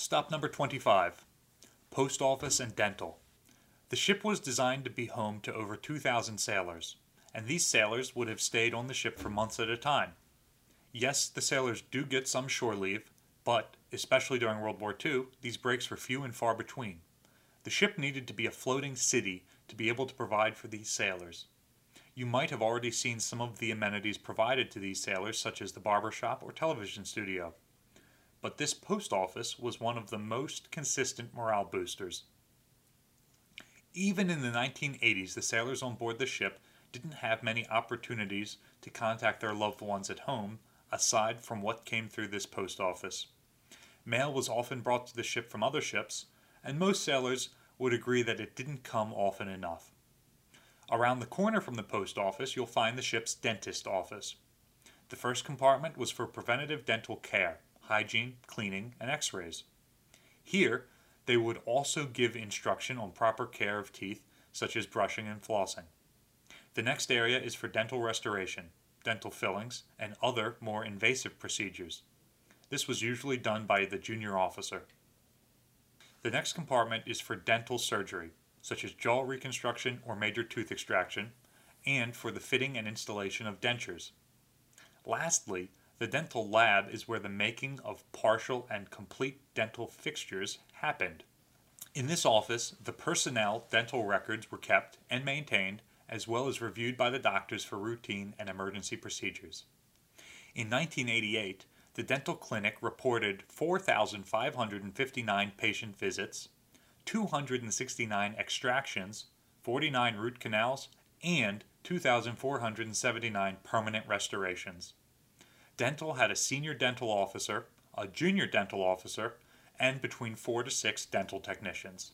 Stop number 25 Post Office and Dental. The ship was designed to be home to over 2,000 sailors, and these sailors would have stayed on the ship for months at a time. Yes, the sailors do get some shore leave, but, especially during World War II, these breaks were few and far between. The ship needed to be a floating city to be able to provide for these sailors. You might have already seen some of the amenities provided to these sailors, such as the barber shop or television studio. But this post office was one of the most consistent morale boosters. Even in the 1980s, the sailors on board the ship didn't have many opportunities to contact their loved ones at home aside from what came through this post office. Mail was often brought to the ship from other ships, and most sailors would agree that it didn't come often enough. Around the corner from the post office, you'll find the ship's dentist office. The first compartment was for preventative dental care, hygiene, cleaning, and x rays. Here, they would also give instruction on proper care of teeth, such as brushing and flossing. The next area is for dental restoration, dental fillings, and other more invasive procedures. This was usually done by the junior officer. The next compartment is for dental surgery, such as jaw reconstruction or major tooth extraction, and for the fitting and installation of dentures. Lastly, the dental lab is where the making of partial and complete dental fixtures happened. In this office, the personnel dental records were kept and maintained, as well as reviewed by the doctors for routine and emergency procedures. In 1988, the dental clinic reported 4,559 patient visits, 269 extractions, 49 root canals, and 2,479 permanent restorations. Dental had a senior dental officer, a junior dental officer, and between four to six dental technicians.